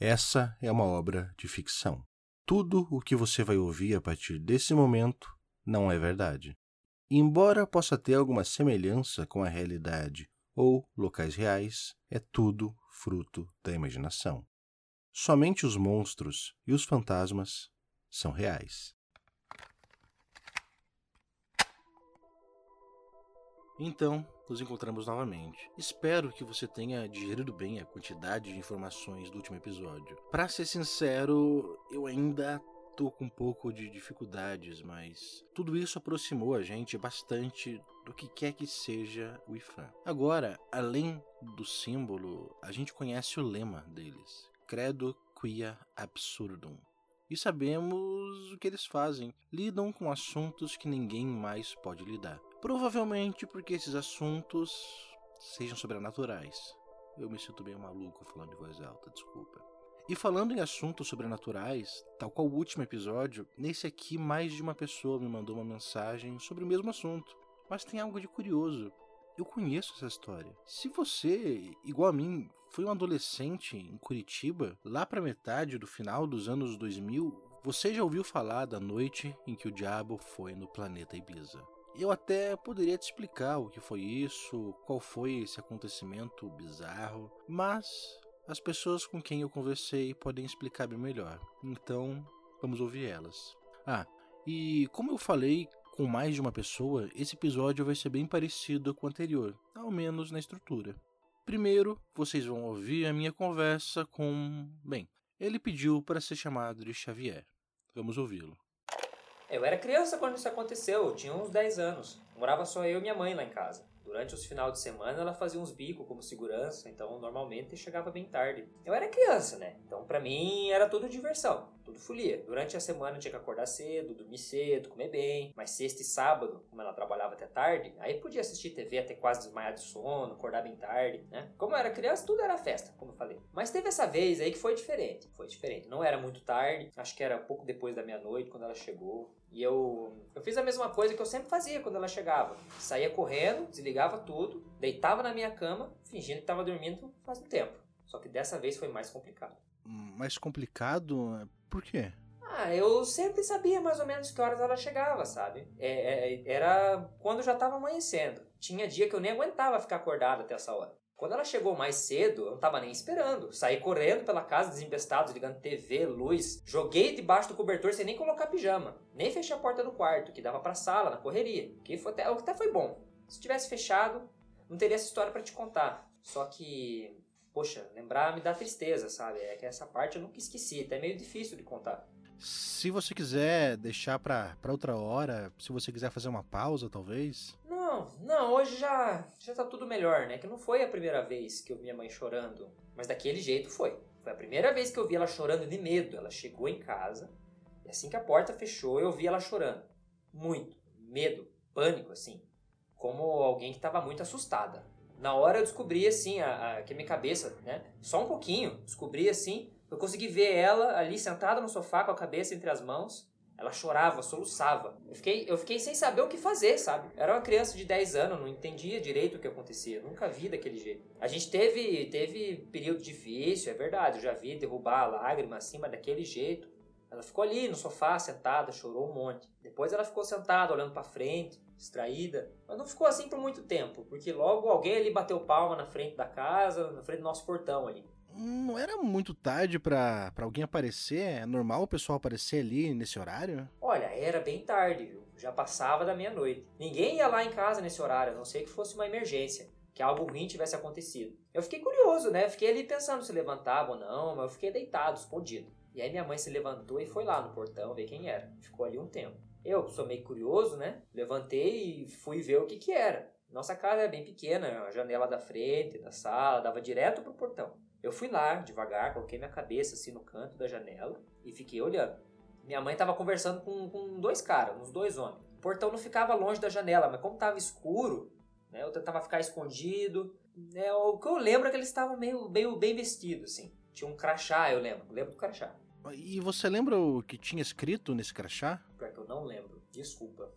Essa é uma obra de ficção. Tudo o que você vai ouvir a partir desse momento não é verdade. Embora possa ter alguma semelhança com a realidade ou locais reais, é tudo fruto da imaginação. Somente os monstros e os fantasmas são reais. Então, nos encontramos novamente. Espero que você tenha digerido bem a quantidade de informações do último episódio. Para ser sincero, eu ainda tô com um pouco de dificuldades, mas tudo isso aproximou a gente bastante do que quer que seja o IFAM. Agora, além do símbolo, a gente conhece o lema deles: Credo Quia Absurdum. E sabemos o que eles fazem: lidam com assuntos que ninguém mais pode lidar. Provavelmente porque esses assuntos sejam sobrenaturais. Eu me sinto meio maluco falando em voz alta, desculpa. E falando em assuntos sobrenaturais, tal qual o último episódio, nesse aqui mais de uma pessoa me mandou uma mensagem sobre o mesmo assunto. Mas tem algo de curioso. Eu conheço essa história. Se você, igual a mim, foi um adolescente em Curitiba, lá para metade do final dos anos 2000, você já ouviu falar da noite em que o diabo foi no planeta Ibiza. Eu até poderia te explicar o que foi isso, qual foi esse acontecimento bizarro, mas as pessoas com quem eu conversei podem explicar bem melhor. Então, vamos ouvir elas. Ah, e como eu falei com mais de uma pessoa, esse episódio vai ser bem parecido com o anterior, ao menos na estrutura. Primeiro, vocês vão ouvir a minha conversa com. Bem, ele pediu para ser chamado de Xavier. Vamos ouvi-lo. Eu era criança quando isso aconteceu, eu tinha uns 10 anos. Morava só eu e minha mãe lá em casa. Durante os finais de semana ela fazia uns bicos como segurança, então normalmente chegava bem tarde. Eu era criança, né? Então para mim era tudo diversão, tudo folia. Durante a semana tinha que acordar cedo, dormir cedo, comer bem. Mas sexta e sábado, como ela trabalhava até tarde, aí podia assistir TV até quase desmaiar de sono, acordar bem tarde, né? Como eu era criança, tudo era festa, como eu falei. Mas teve essa vez aí que foi diferente. Foi diferente. Não era muito tarde, acho que era pouco depois da meia-noite quando ela chegou. E eu, eu fiz a mesma coisa que eu sempre fazia quando ela chegava. Saía correndo, desligava tudo, deitava na minha cama, fingindo que estava dormindo faz um tempo. Só que dessa vez foi mais complicado. Mais complicado? Por quê? Ah, eu sempre sabia mais ou menos que horas ela chegava, sabe? É, é, era quando já estava amanhecendo. Tinha dia que eu nem aguentava ficar acordado até essa hora. Quando ela chegou mais cedo, eu não tava nem esperando. Saí correndo pela casa desempestado, ligando TV, luz. Joguei debaixo do cobertor sem nem colocar pijama. Nem fechei a porta do quarto, que dava pra sala, na correria. Que foi até, até foi bom. Se tivesse fechado, não teria essa história para te contar. Só que, poxa, lembrar me dá tristeza, sabe? É que essa parte eu nunca esqueci. Até é meio difícil de contar. Se você quiser deixar pra, pra outra hora, se você quiser fazer uma pausa, talvez. Não, não, hoje já, já tá tudo melhor, né? Que não foi a primeira vez que eu vi minha mãe chorando, mas daquele jeito foi. Foi a primeira vez que eu vi ela chorando de medo. Ela chegou em casa e assim que a porta fechou, eu vi ela chorando. Muito. Medo, pânico, assim. Como alguém que estava muito assustada. Na hora eu descobri, assim, a, a, que a minha cabeça, né? Só um pouquinho. Descobri, assim, eu consegui ver ela ali sentada no sofá com a cabeça entre as mãos ela chorava, soluçava. Eu fiquei, eu fiquei sem saber o que fazer, sabe? Era uma criança de 10 anos, não entendia direito o que acontecia. Nunca vi daquele jeito. A gente teve, teve período difícil, é verdade. Eu já vi derrubar a lágrima mas daquele jeito. Ela ficou ali no sofá, sentada, chorou um monte. Depois ela ficou sentada, olhando para frente, distraída. Mas não ficou assim por muito tempo, porque logo alguém ali bateu palma na frente da casa, na frente do nosso portão ali não era muito tarde para alguém aparecer? É normal o pessoal aparecer ali nesse horário? Olha, era bem tarde, viu? Já passava da meia-noite. Ninguém ia lá em casa nesse horário, a não ser que fosse uma emergência, que algo ruim tivesse acontecido. Eu fiquei curioso, né? Fiquei ali pensando se levantava ou não, mas eu fiquei deitado, escondido. E aí minha mãe se levantou e foi lá no portão ver quem era. Ficou ali um tempo. Eu, sou meio curioso, né? Levantei e fui ver o que que era. Nossa casa é bem pequena, a janela da frente, da sala, dava direto pro portão. Eu fui lá, devagar, coloquei minha cabeça assim no canto da janela e fiquei olhando. Minha mãe estava conversando com, com dois caras, uns dois homens. O portão não ficava longe da janela, mas como estava escuro, né, eu tentava ficar escondido. Né, o que eu lembro é que eles estavam meio, meio bem vestidos, assim. Tinha um crachá, eu lembro. Eu lembro do crachá. E você lembra o que tinha escrito nesse crachá? Pior que eu não lembro. Desculpa.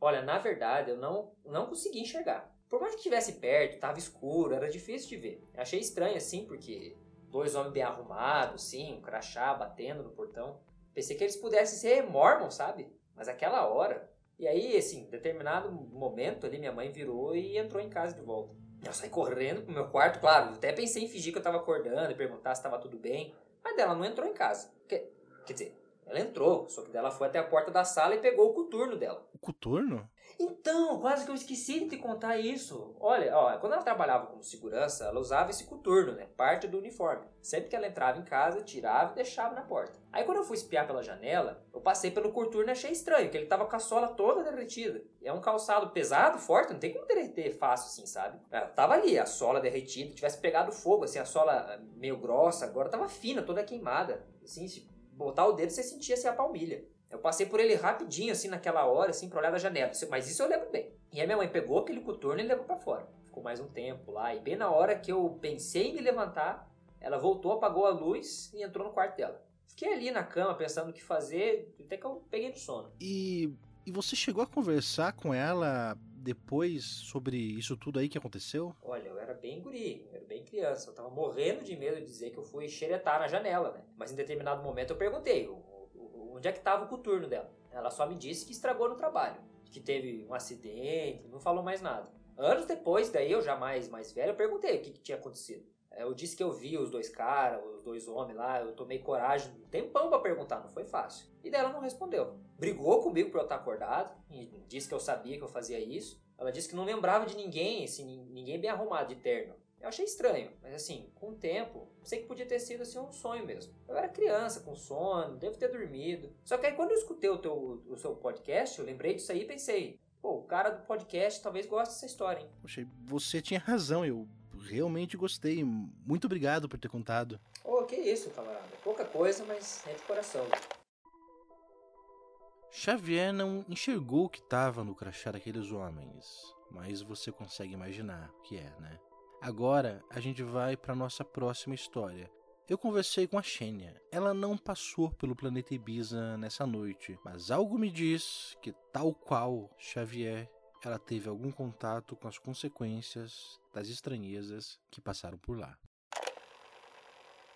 Olha, na verdade, eu não, não consegui enxergar. Por mais que estivesse perto, estava escuro, era difícil de ver. Achei estranho assim, porque dois homens bem arrumados, sim, um crachá batendo no portão. Pensei que eles pudessem ser mormon, sabe? Mas aquela hora. E aí, assim, determinado momento ali, minha mãe virou e entrou em casa de volta. Eu saí correndo pro meu quarto, claro, até pensei em fingir que eu tava acordando e perguntar se tava tudo bem. Mas dela não entrou em casa. Quer, quer dizer, ela entrou, só que dela foi até a porta da sala e pegou o coturno dela. O coturno? Então, quase que eu esqueci de te contar isso. Olha, ó, quando ela trabalhava como segurança, ela usava esse coturno, né? Parte do uniforme. Sempre que ela entrava em casa, tirava e deixava na porta. Aí quando eu fui espiar pela janela, eu passei pelo coturno e achei estranho, que ele tava com a sola toda derretida. É um calçado pesado, forte, não tem como derreter fácil assim, sabe? Ela tava ali, a sola derretida, tivesse pegado fogo, assim, a sola meio grossa, agora tava fina, toda queimada. Assim, se botar o dedo, você sentia assim, a palmilha. Eu passei por ele rapidinho, assim, naquela hora, assim, pra olhar da janela. Mas isso eu lembro bem. E a minha mãe pegou aquele coturno e levou para fora. Ficou mais um tempo lá. E bem na hora que eu pensei em me levantar, ela voltou, apagou a luz e entrou no quarto dela. Fiquei ali na cama pensando o que fazer, até que eu peguei no sono. E, e você chegou a conversar com ela depois sobre isso tudo aí que aconteceu? Olha, eu era bem guri, eu era bem criança. Eu tava morrendo de medo de dizer que eu fui xeretar na janela, né? Mas em determinado momento eu perguntei, onde é que estava o coturno dela. Ela só me disse que estragou no trabalho, que teve um acidente, não falou mais nada. Anos depois, daí eu já mais, mais velho, eu perguntei o que, que tinha acontecido. Eu disse que eu vi os dois caras, os dois homens lá, eu tomei coragem, um tempão pra perguntar, não foi fácil. E daí ela não respondeu. Brigou comigo pra eu estar acordado, e disse que eu sabia que eu fazia isso. Ela disse que não lembrava de ninguém, assim, ninguém bem arrumado de terno. Eu achei estranho, mas assim, com o tempo, sei que podia ter sido assim um sonho mesmo. Eu era criança, com sono, devo ter dormido. Só que aí quando eu escutei o, teu, o seu podcast, eu lembrei disso aí e pensei, pô, o cara do podcast talvez goste dessa história, hein? Poxa, você tinha razão, eu realmente gostei. Muito obrigado por ter contado. Oh, que isso, camarada. Pouca coisa, mas é de coração. Xavier não enxergou o que estava no crachá daqueles homens, mas você consegue imaginar o que é, né? Agora a gente vai para nossa próxima história. Eu conversei com a Xênia. Ela não passou pelo planeta Ibiza nessa noite, mas algo me diz que, tal qual Xavier, ela teve algum contato com as consequências das estranhezas que passaram por lá.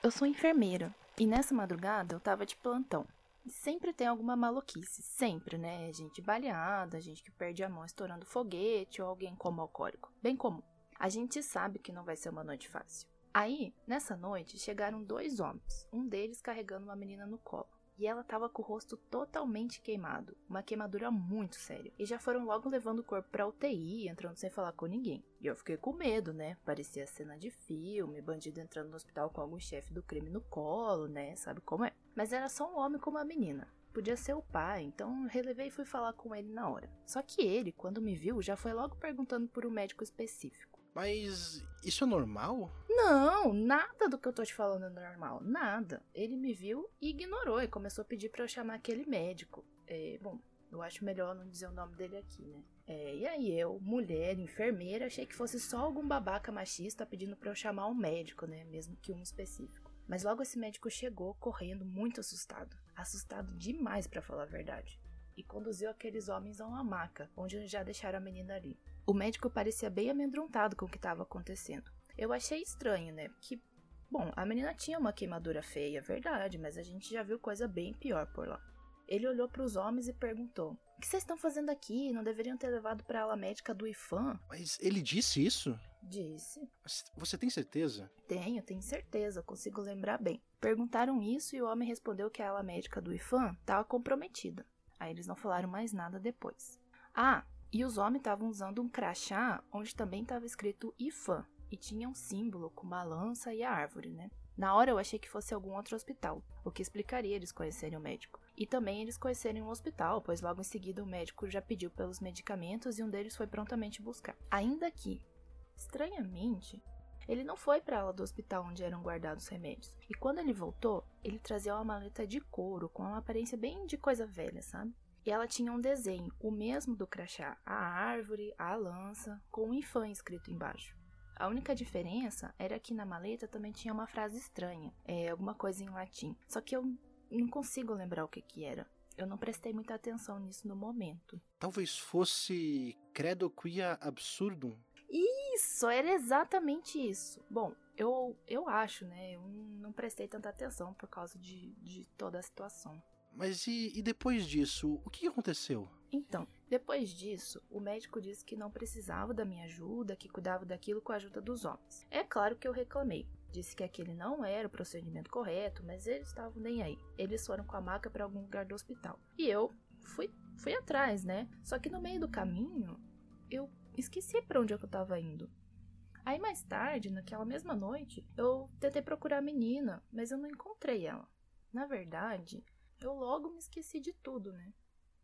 Eu sou enfermeira e nessa madrugada eu tava de plantão. Sempre tem alguma maluquice, sempre, né? Gente baleada, gente que perde a mão estourando foguete ou alguém como alcoólico. Bem comum. A gente sabe que não vai ser uma noite fácil. Aí, nessa noite, chegaram dois homens, um deles carregando uma menina no colo. E ela estava com o rosto totalmente queimado, uma queimadura muito séria. E já foram logo levando o corpo pra UTI, entrando sem falar com ninguém. E eu fiquei com medo, né? Parecia cena de filme, bandido entrando no hospital com algum chefe do crime no colo, né? Sabe como é? Mas era só um homem com uma menina. Podia ser o pai, então relevei e fui falar com ele na hora. Só que ele, quando me viu, já foi logo perguntando por um médico específico. Mas isso é normal? Não, nada do que eu tô te falando é normal. Nada. Ele me viu e ignorou e começou a pedir para eu chamar aquele médico. É, bom, eu acho melhor não dizer o nome dele aqui, né? É, e aí eu, mulher, enfermeira, achei que fosse só algum babaca machista pedindo para eu chamar um médico, né? Mesmo que um específico. Mas logo esse médico chegou correndo, muito assustado. Assustado demais, para falar a verdade. E conduziu aqueles homens a uma maca, onde já deixaram a menina ali. O médico parecia bem amedrontado com o que estava acontecendo. Eu achei estranho, né? Que, bom, a menina tinha uma queimadura feia, verdade, mas a gente já viu coisa bem pior por lá. Ele olhou para os homens e perguntou: O que vocês estão fazendo aqui? Não deveriam ter levado para a ala médica do IFAM? Mas ele disse isso? Disse. Você tem certeza? Tenho, tenho certeza, consigo lembrar bem. Perguntaram isso e o homem respondeu que a ala médica do IFAM estava comprometida. Aí eles não falaram mais nada depois. Ah, e os homens estavam usando um crachá onde também estava escrito IFAM e tinha um símbolo com uma lança e a árvore, né? Na hora eu achei que fosse algum outro hospital, o que explicaria eles conhecerem o médico. E também eles conhecerem o hospital, pois logo em seguida o médico já pediu pelos medicamentos e um deles foi prontamente buscar. Ainda que, estranhamente, ele não foi para a ala do hospital onde eram guardados os remédios. E quando ele voltou, ele trazia uma maleta de couro com uma aparência bem de coisa velha, sabe? E ela tinha um desenho, o mesmo do crachá, a árvore, a lança, com um infã escrito embaixo. A única diferença era que na maleta também tinha uma frase estranha, é, alguma coisa em latim. Só que eu não consigo lembrar o que, que era. Eu não prestei muita atenção nisso no momento. Talvez fosse Credo Quia Absurdum. Isso, era exatamente isso. Bom, Eu, eu acho, né? Eu não prestei tanta atenção por causa de, de toda a situação. Mas e, e depois disso, o que aconteceu? Então, depois disso, o médico disse que não precisava da minha ajuda, que cuidava daquilo com a ajuda dos homens. É claro que eu reclamei. Disse que aquele não era o procedimento correto, mas eles estavam nem aí. Eles foram com a maca para algum lugar do hospital. E eu fui, fui atrás, né? Só que no meio do caminho, eu esqueci para onde eu estava indo. Aí mais tarde, naquela mesma noite, eu tentei procurar a menina, mas eu não encontrei ela. Na verdade, eu logo me esqueci de tudo, né?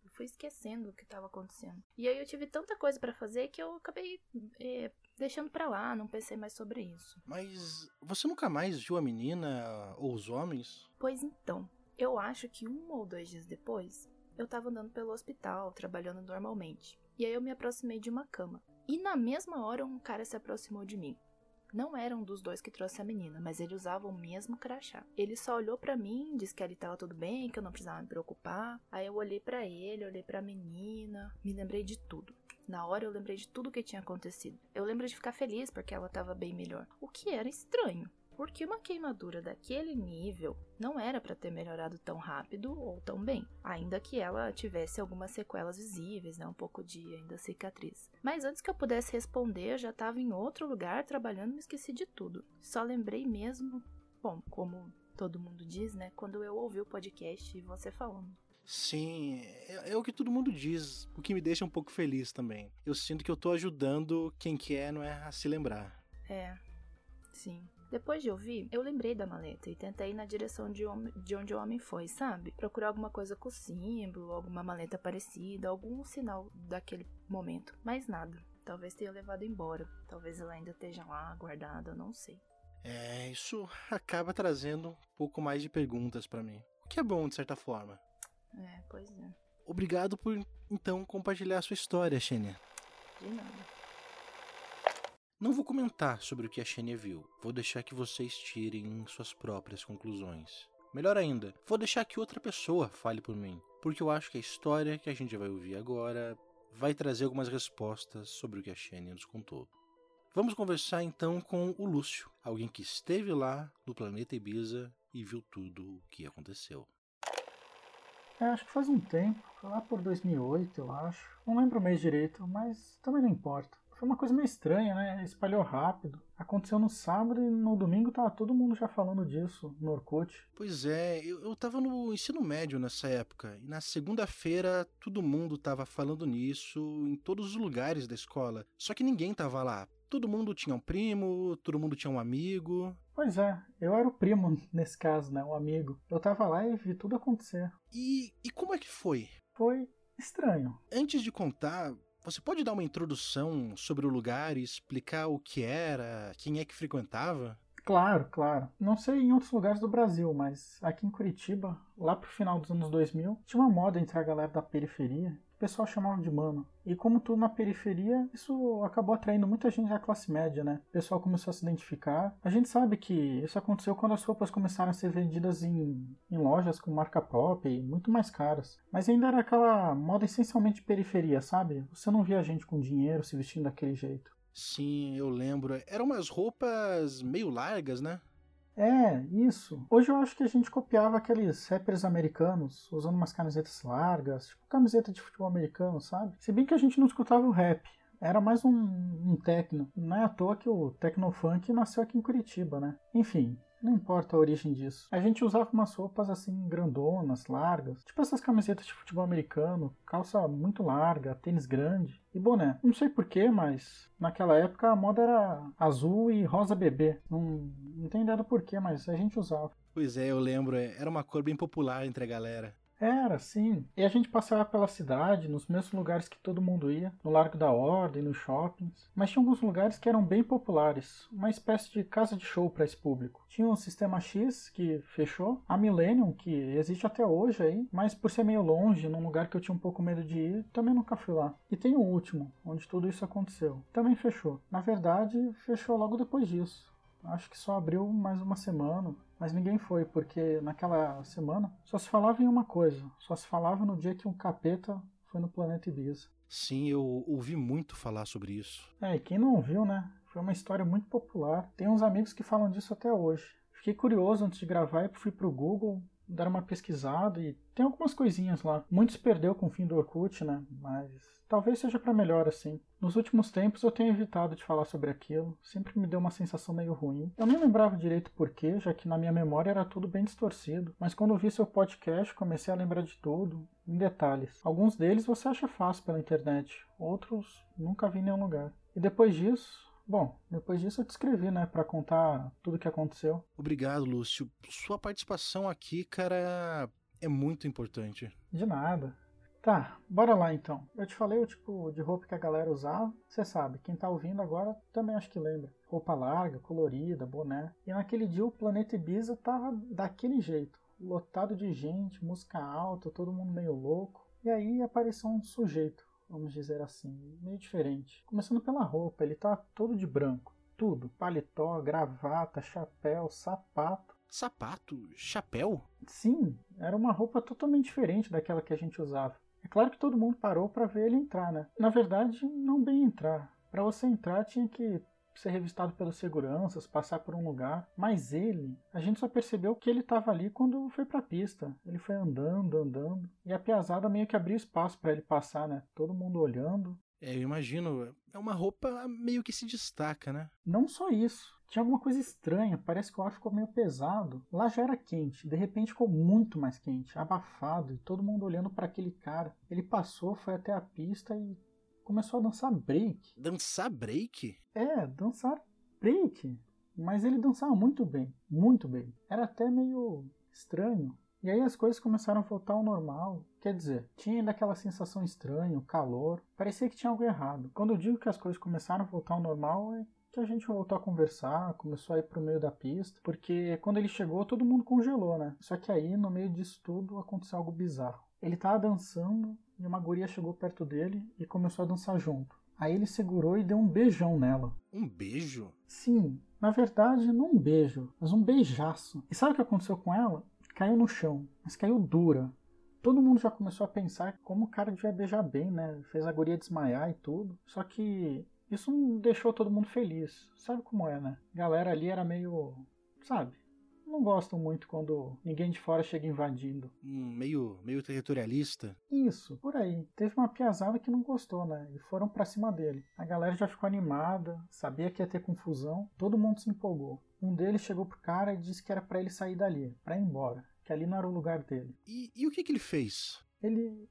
Eu fui esquecendo o que estava acontecendo. E aí eu tive tanta coisa para fazer que eu acabei é, deixando para lá, não pensei mais sobre isso. Mas você nunca mais viu a menina ou os homens? Pois então, eu acho que um ou dois dias depois, eu estava andando pelo hospital, trabalhando normalmente. E aí eu me aproximei de uma cama. E na mesma hora um cara se aproximou de mim. Não era um dos dois que trouxe a menina, mas ele usava o mesmo crachá. Ele só olhou para mim, disse que ali tava tudo bem, que eu não precisava me preocupar. Aí eu olhei para ele, olhei para a menina, me lembrei de tudo. Na hora eu lembrei de tudo o que tinha acontecido. Eu lembro de ficar feliz porque ela estava bem melhor. O que era estranho, porque uma queimadura daquele nível não era para ter melhorado tão rápido ou tão bem, ainda que ela tivesse algumas sequelas visíveis, né, um pouco de ainda cicatriz. Mas antes que eu pudesse responder, eu já estava em outro lugar trabalhando e me esqueci de tudo. Só lembrei mesmo, bom, como todo mundo diz, né, quando eu ouvi o podcast e você falando. Sim, é, é, o que todo mundo diz, o que me deixa um pouco feliz também. Eu sinto que eu tô ajudando quem quer, não é, a se lembrar. É, sim. Depois de ouvir, eu lembrei da maleta e tentei ir na direção de, de onde o homem foi, sabe? Procurar alguma coisa com símbolo, alguma maleta parecida, algum sinal daquele momento. Mas nada. Talvez tenha levado embora. Talvez ela ainda esteja lá guardada, não sei. É, isso acaba trazendo um pouco mais de perguntas para mim. O que é bom, de certa forma. É, pois é. Obrigado por, então, compartilhar a sua história, Xênia. De nada. Não vou comentar sobre o que a Xenia viu, vou deixar que vocês tirem suas próprias conclusões. Melhor ainda, vou deixar que outra pessoa fale por mim, porque eu acho que a história que a gente vai ouvir agora vai trazer algumas respostas sobre o que a Xenia nos contou. Vamos conversar então com o Lúcio, alguém que esteve lá no planeta Ibiza e viu tudo o que aconteceu. É, acho que faz um tempo, lá por 2008, eu acho. Não lembro o mês direito, mas também não importa. Foi uma coisa meio estranha, né? Espalhou rápido. Aconteceu no sábado e no domingo tava todo mundo já falando disso no Orkut. Pois é, eu, eu tava no ensino médio nessa época. E na segunda-feira todo mundo tava falando nisso em todos os lugares da escola. Só que ninguém tava lá. Todo mundo tinha um primo, todo mundo tinha um amigo. Pois é, eu era o primo nesse caso, né? Um amigo. Eu tava lá e vi tudo acontecer. E, e como é que foi? Foi estranho. Antes de contar, você pode dar uma introdução sobre o lugar e explicar o que era, quem é que frequentava? Claro, claro. Não sei em outros lugares do Brasil, mas aqui em Curitiba, lá pro final dos anos 2000, tinha uma moda entre a galera da periferia pessoal chamava de mano. E como tudo na periferia, isso acabou atraindo muita gente da classe média, né? O pessoal começou a se identificar. A gente sabe que isso aconteceu quando as roupas começaram a ser vendidas em, em lojas com marca própria e muito mais caras. Mas ainda era aquela moda essencialmente periferia, sabe? Você não via gente com dinheiro se vestindo daquele jeito. Sim, eu lembro. Eram umas roupas meio largas, né? É, isso. Hoje eu acho que a gente copiava aqueles rappers americanos, usando umas camisetas largas, tipo camiseta de futebol americano, sabe? Se bem que a gente não escutava o rap, era mais um, um techno. Não é à toa que o technofunk nasceu aqui em Curitiba, né? Enfim, não importa a origem disso. A gente usava umas roupas assim grandonas, largas, tipo essas camisetas de futebol americano, calça muito larga, tênis grande e boné. Não sei porquê, mas naquela época a moda era azul e rosa bebê. Não, não tem ideia do porquê, mas a gente usava. Pois é, eu lembro, é, era uma cor bem popular entre a galera. Era, sim. E a gente passava pela cidade, nos mesmos lugares que todo mundo ia, no Largo da Ordem, nos shoppings. Mas tinha alguns lugares que eram bem populares, uma espécie de casa de show para esse público. Tinha o Sistema X, que fechou, a Millennium, que existe até hoje aí, mas por ser meio longe, num lugar que eu tinha um pouco medo de ir, também nunca fui lá. E tem o último, onde tudo isso aconteceu. Também fechou. Na verdade, fechou logo depois disso. Acho que só abriu mais uma semana. Mas ninguém foi, porque naquela semana só se falava em uma coisa. Só se falava no dia que um capeta foi no planeta Ibiza. Sim, eu ouvi muito falar sobre isso. É, e quem não ouviu, né? Foi uma história muito popular. Tem uns amigos que falam disso até hoje. Fiquei curioso antes de gravar e fui pro Google dar uma pesquisada e tem algumas coisinhas lá. Muitos perdeu com o fim do Orkut, né? Mas talvez seja para melhor assim. Nos últimos tempos eu tenho evitado de falar sobre aquilo, sempre me deu uma sensação meio ruim. Eu nem lembrava direito porquê, já que na minha memória era tudo bem distorcido, mas quando vi seu podcast comecei a lembrar de tudo, em detalhes. Alguns deles você acha fácil pela internet, outros nunca vi em nenhum lugar. E depois disso, Bom, depois disso eu te escrevi, né, para contar tudo o que aconteceu. Obrigado, Lúcio. Sua participação aqui, cara, é muito importante. De nada. Tá, bora lá então. Eu te falei o tipo de roupa que a galera usava. Você sabe, quem tá ouvindo agora também acho que lembra. Roupa larga, colorida, boné. E naquele dia o planeta Ibiza tava daquele jeito. Lotado de gente, música alta, todo mundo meio louco. E aí apareceu um sujeito, vamos dizer assim, meio diferente. Começando pela roupa, ele tá todo de branco. Tudo, paletó, gravata, chapéu, sapato. Sapato? Chapéu? Sim, era uma roupa totalmente diferente daquela que a gente usava. É claro que todo mundo parou para ver ele entrar, né? Na verdade, não bem entrar. Para você entrar, tinha que ser revistado pelos seguranças, passar por um lugar. Mas ele, a gente só percebeu que ele estava ali quando foi para a pista. Ele foi andando, andando, e a piazada meio que abriu espaço para ele passar, né? Todo mundo olhando. É, eu imagino. É uma roupa meio que se destaca, né? Não só isso. Tinha alguma coisa estranha, parece que o ar ficou meio pesado. Lá já era quente, de repente ficou muito mais quente, abafado, e todo mundo olhando para aquele cara. Ele passou, foi até a pista e começou a dançar break. Dançar break? É, dançar break. Mas ele dançava muito bem, muito bem. Era até meio estranho. E aí as coisas começaram a voltar ao normal. Quer dizer, tinha ainda aquela sensação estranha, o calor. Parecia que tinha algo errado. Quando eu digo que as coisas começaram a voltar ao normal, é que a gente voltou a conversar, começou a ir pro meio da pista, porque quando ele chegou todo mundo congelou, né? Só que aí, no meio disso tudo, aconteceu algo bizarro. Ele tava dançando e uma guria chegou perto dele e começou a dançar junto. Aí ele segurou e deu um beijão nela. Um beijo? Sim, na verdade, não um beijo, mas um beijaço. E sabe o que aconteceu com ela? caiu no chão, mas caiu dura. Todo mundo já começou a pensar como o cara devia beijar bem, né? Fez a guria desmaiar e tudo. Só que isso não deixou todo mundo feliz. Sabe como é, né? A galera ali era meio. Sabe? Não gostam muito quando ninguém de fora chega invadindo. Hum, meio, meio territorialista. Isso, por aí. Teve uma piazada que não gostou, né? E foram para cima dele. A galera já ficou animada, sabia que ia ter confusão, todo mundo se empolgou. Um deles chegou pro cara e disse que era para ele sair dali, para ir embora, que ali não era o lugar dele. E, e o que, que ele fez? Ele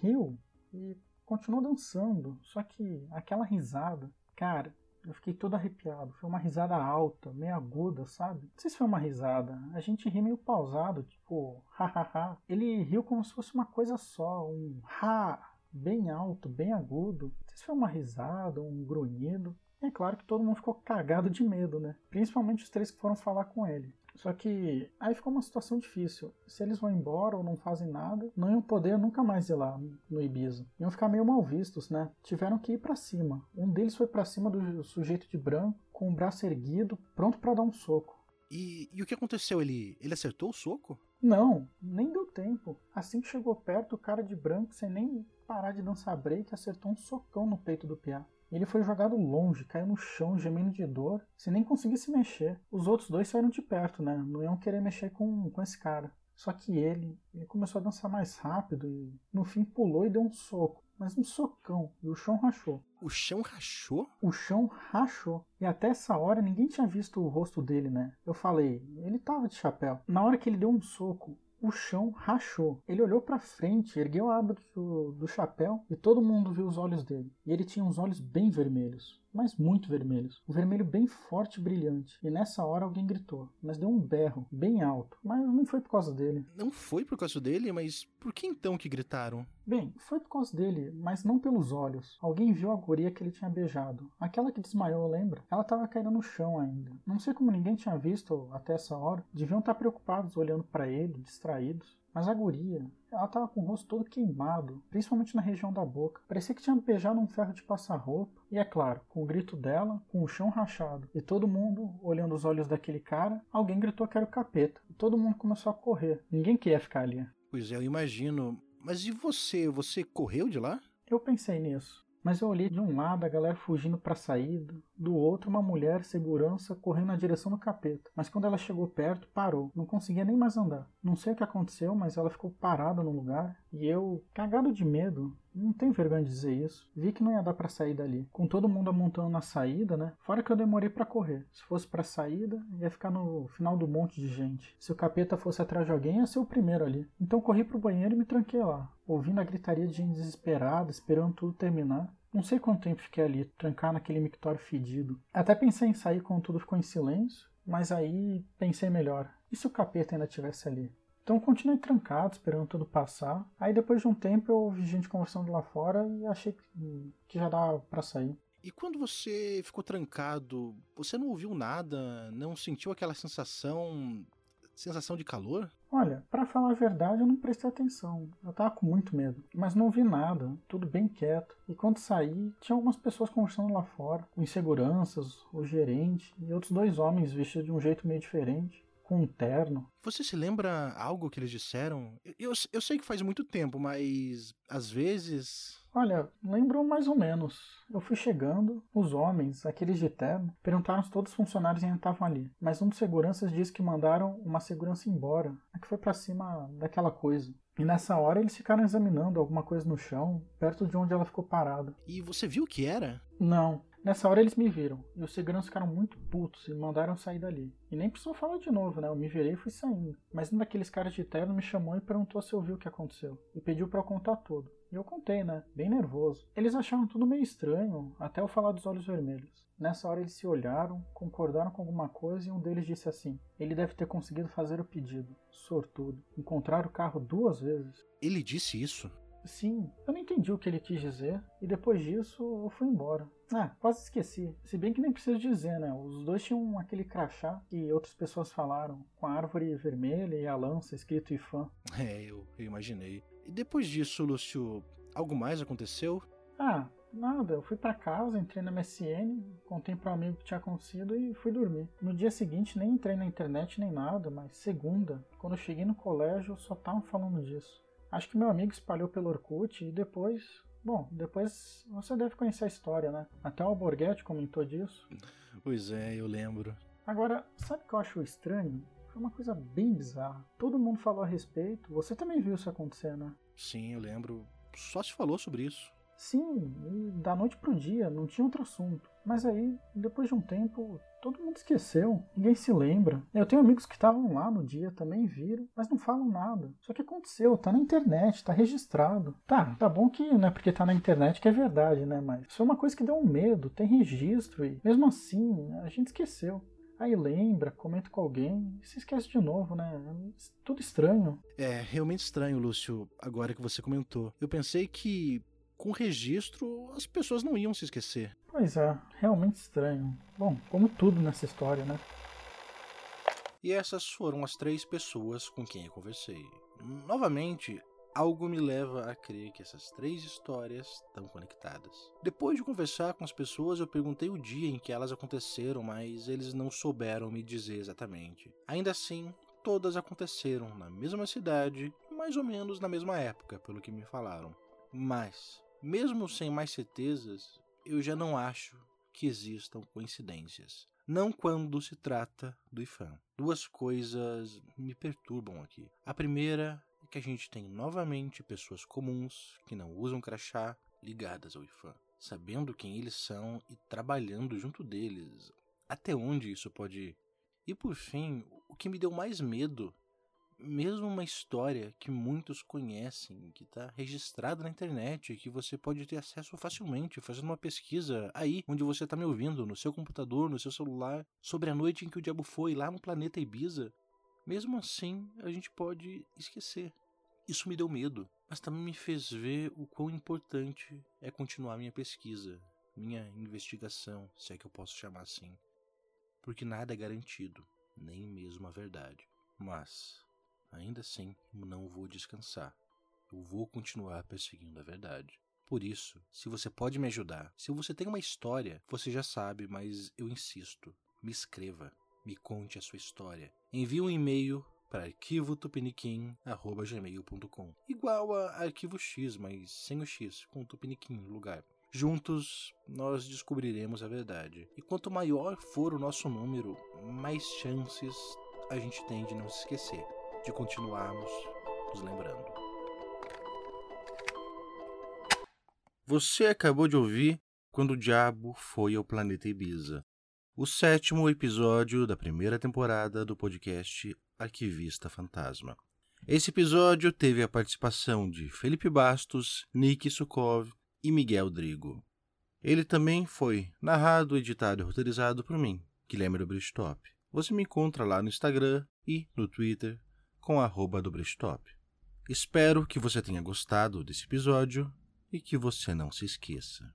riu e continuou dançando, só que aquela risada, cara, eu fiquei todo arrepiado. Foi uma risada alta, meio aguda, sabe? Não sei se foi uma risada. A gente ri meio pausado, tipo, hahaha. Ele riu como se fosse uma coisa só, um ha, bem alto, bem agudo. Não sei se foi uma risada, um grunhido. E é claro que todo mundo ficou cagado de medo, né? Principalmente os três que foram falar com ele. Só que aí ficou uma situação difícil. Se eles vão embora ou não fazem nada, não iam poder nunca mais ir lá no Ibiza. Iam ficar meio mal vistos, né? Tiveram que ir para cima. Um deles foi para cima do sujeito de branco, com o braço erguido, pronto para dar um soco. E, e, o que aconteceu? Ele, ele acertou o soco? Não, nem deu tempo. Assim que chegou perto, o cara de branco, sem nem parar de dançar break, acertou um socão no peito do Piá. Ele foi jogado longe, caiu no chão, gemendo de dor, sem nem conseguir se mexer. Os outros dois saíram de perto, né? Não iam querer mexer com, com esse cara. Só que ele, ele começou a dançar mais rápido e no fim pulou e deu um soco. Mas um socão. E o chão rachou. O chão rachou? O chão rachou. E até essa hora ninguém tinha visto o rosto dele, né? Eu falei, ele tava de chapéu. Na hora que ele deu um soco, o chão rachou. Ele olhou para frente, ergueu a aba do, do chapéu e todo mundo viu os olhos dele. E ele tinha uns olhos bem vermelhos mas muito vermelhos. Um vermelho bem forte e brilhante. E nessa hora alguém gritou, mas deu um berro bem alto. Mas não foi por causa dele. Não foi por causa dele, mas por que então que gritaram? Bem, foi por causa dele, mas não pelos olhos. Alguém viu a guria que ele tinha beijado. Aquela que desmaiou, lembra? Ela estava caindo no chão ainda. Não sei como ninguém tinha visto até essa hora. Deviam estar preocupados olhando para ele, distraídos. Mas a guria, ela tava com o rosto todo queimado, principalmente na região da boca. Parecia que tinha beijado um ferro de passar roupa. E é claro, com o grito dela, com o chão rachado e todo mundo olhando os olhos daquele cara, alguém gritou que era o capeta. E todo mundo começou a correr. Ninguém queria ficar ali. Pois é, eu imagino. Mas e você? Você correu de lá? Eu pensei nisso. Mas eu olhei de um lado a galera fugindo pra saída, Do outro, uma mulher segurança correndo na direção do capeta. Mas quando ela chegou perto, parou. Não conseguia nem mais andar. Não sei o que aconteceu, mas ela ficou parada no lugar. E eu, cagado de medo, não tenho vergonha de dizer isso. Vi que não ia dar para sair dali. Com todo mundo amontando na saída, né? Fora que eu demorei para correr. Se fosse para saída, ia ficar no final do monte de gente. Se o capeta fosse atrás de alguém, ia ser o primeiro ali. Então corri pro banheiro e me tranquei lá, ouvindo a gritaria de gente desesperada, esperando tudo terminar. Não sei quanto tempo fiquei ali, trancar naquele mictório fedido. Até pensei em sair quando tudo ficou em silêncio, mas aí pensei melhor. E se o capeta ainda estivesse ali? Então continuei trancado, esperando tudo passar. Aí depois de um tempo eu ouvi gente conversando lá fora e achei que já dava para sair. E quando você ficou trancado, você não ouviu nada? Não sentiu aquela sensação sensação de calor? Olha, para falar a verdade, eu não prestei atenção. Eu tava com muito medo, mas não vi nada, tudo bem quieto. E quando saí, tinha algumas pessoas conversando lá fora, com inseguranças, o gerente e outros dois homens vestidos de um jeito meio diferente com um terno. Você se lembra algo que eles disseram? Eu, eu sei que faz muito tempo, mas às vezes. Olha, lembro mais ou menos. Eu fui chegando, os homens, aqueles de terno, perguntaram se todos os funcionários ainda estavam ali. Mas um dos seguranças disse que mandaram uma segurança embora, a que foi para cima daquela coisa. E nessa hora eles ficaram examinando alguma coisa no chão, perto de onde ela ficou parada. E você viu o que era? Não, Nessa hora eles me viram, e os seguranças ficaram muito putos e mandaram sair dali. E nem precisou falar de novo, né? Eu me virei e fui saindo. Mas um daqueles caras de terno me chamou e perguntou se eu viu o que aconteceu. E pediu para eu contar tudo. E eu contei, né? Bem nervoso. Eles acharam tudo meio estranho, até eu falar dos olhos vermelhos. Nessa hora eles se olharam, concordaram com alguma coisa e um deles disse assim: Ele deve ter conseguido fazer o pedido. Sortudo. Encontrar o carro duas vezes. Ele disse isso? Sim, eu não entendi o que ele quis dizer e depois disso eu fui embora. Ah, quase esqueci. Se bem que nem preciso dizer, né? Os dois tinham aquele crachá que outras pessoas falaram, com a árvore vermelha e a lança escrito IFAM. É, eu, eu imaginei. E depois disso, Lúcio, algo mais aconteceu? Ah, nada. Eu fui para casa, entrei na MSN, contei para um amigo o que tinha acontecido e fui dormir. No dia seguinte nem entrei na internet nem nada, mas segunda, quando eu cheguei no colégio, só estavam falando disso. Acho que meu amigo espalhou pelo Orkut e depois. Bom, depois você deve conhecer a história, né? Até o Alborguete comentou disso. Pois é, eu lembro. Agora, sabe o que eu acho estranho? Foi uma coisa bem bizarra. Todo mundo falou a respeito. Você também viu isso acontecer, né? Sim, eu lembro. Só se falou sobre isso. Sim, da noite pro dia, não tinha outro assunto. Mas aí, depois de um tempo, todo mundo esqueceu, ninguém se lembra. Eu tenho amigos que estavam lá no dia, também viram, mas não falam nada. Só que aconteceu, tá na internet, tá registrado. Tá, tá bom que não é porque tá na internet que é verdade, né? Mas isso é uma coisa que deu um medo, tem registro e mesmo assim a gente esqueceu. Aí lembra, comenta com alguém e se esquece de novo, né? Tudo estranho. É, realmente estranho, Lúcio, agora que você comentou. Eu pensei que com registro as pessoas não iam se esquecer. Pois é, realmente estranho. Bom, como tudo nessa história, né? E essas foram as três pessoas com quem eu conversei. Novamente, algo me leva a crer que essas três histórias estão conectadas. Depois de conversar com as pessoas, eu perguntei o dia em que elas aconteceram, mas eles não souberam me dizer exatamente. Ainda assim, todas aconteceram na mesma cidade, mais ou menos na mesma época, pelo que me falaram. Mas, mesmo sem mais certezas, eu já não acho que existam coincidências. Não quando se trata do IFAM. Duas coisas me perturbam aqui. A primeira é que a gente tem novamente pessoas comuns que não usam crachá ligadas ao IFAM, sabendo quem eles são e trabalhando junto deles. Até onde isso pode ir? E por fim, o que me deu mais medo mesmo uma história que muitos conhecem, que está registrada na internet, que você pode ter acesso facilmente, fazendo uma pesquisa aí onde você está me ouvindo, no seu computador, no seu celular, sobre a noite em que o diabo foi lá no planeta Ibiza. Mesmo assim, a gente pode esquecer. Isso me deu medo, mas também me fez ver o quão importante é continuar minha pesquisa, minha investigação, se é que eu posso chamar assim. Porque nada é garantido, nem mesmo a verdade. Mas Ainda assim, não vou descansar. Eu vou continuar perseguindo a verdade. Por isso, se você pode me ajudar, se você tem uma história, você já sabe, mas eu insisto, me escreva, me conte a sua história. Envie um e-mail para arquivotupiniquim.gmail.com Igual a arquivo X, mas sem o X, com o Tupiniquim no lugar. Juntos, nós descobriremos a verdade. E quanto maior for o nosso número, mais chances a gente tem de não se esquecer, de continuarmos nos lembrando. Você acabou de ouvir Quando o Diabo Foi ao Planeta Ibiza, o sétimo episódio da primeira temporada do podcast Arquivista Fantasma. Esse episódio teve a participação de Felipe Bastos, Nick Sukov e Miguel Drigo. Ele também foi narrado, editado e roteirizado por mim, Guilherme Dobristop. Você me encontra lá no Instagram e no Twitter com arroba Dobristop. Espero que você tenha gostado desse episódio e que você não se esqueça.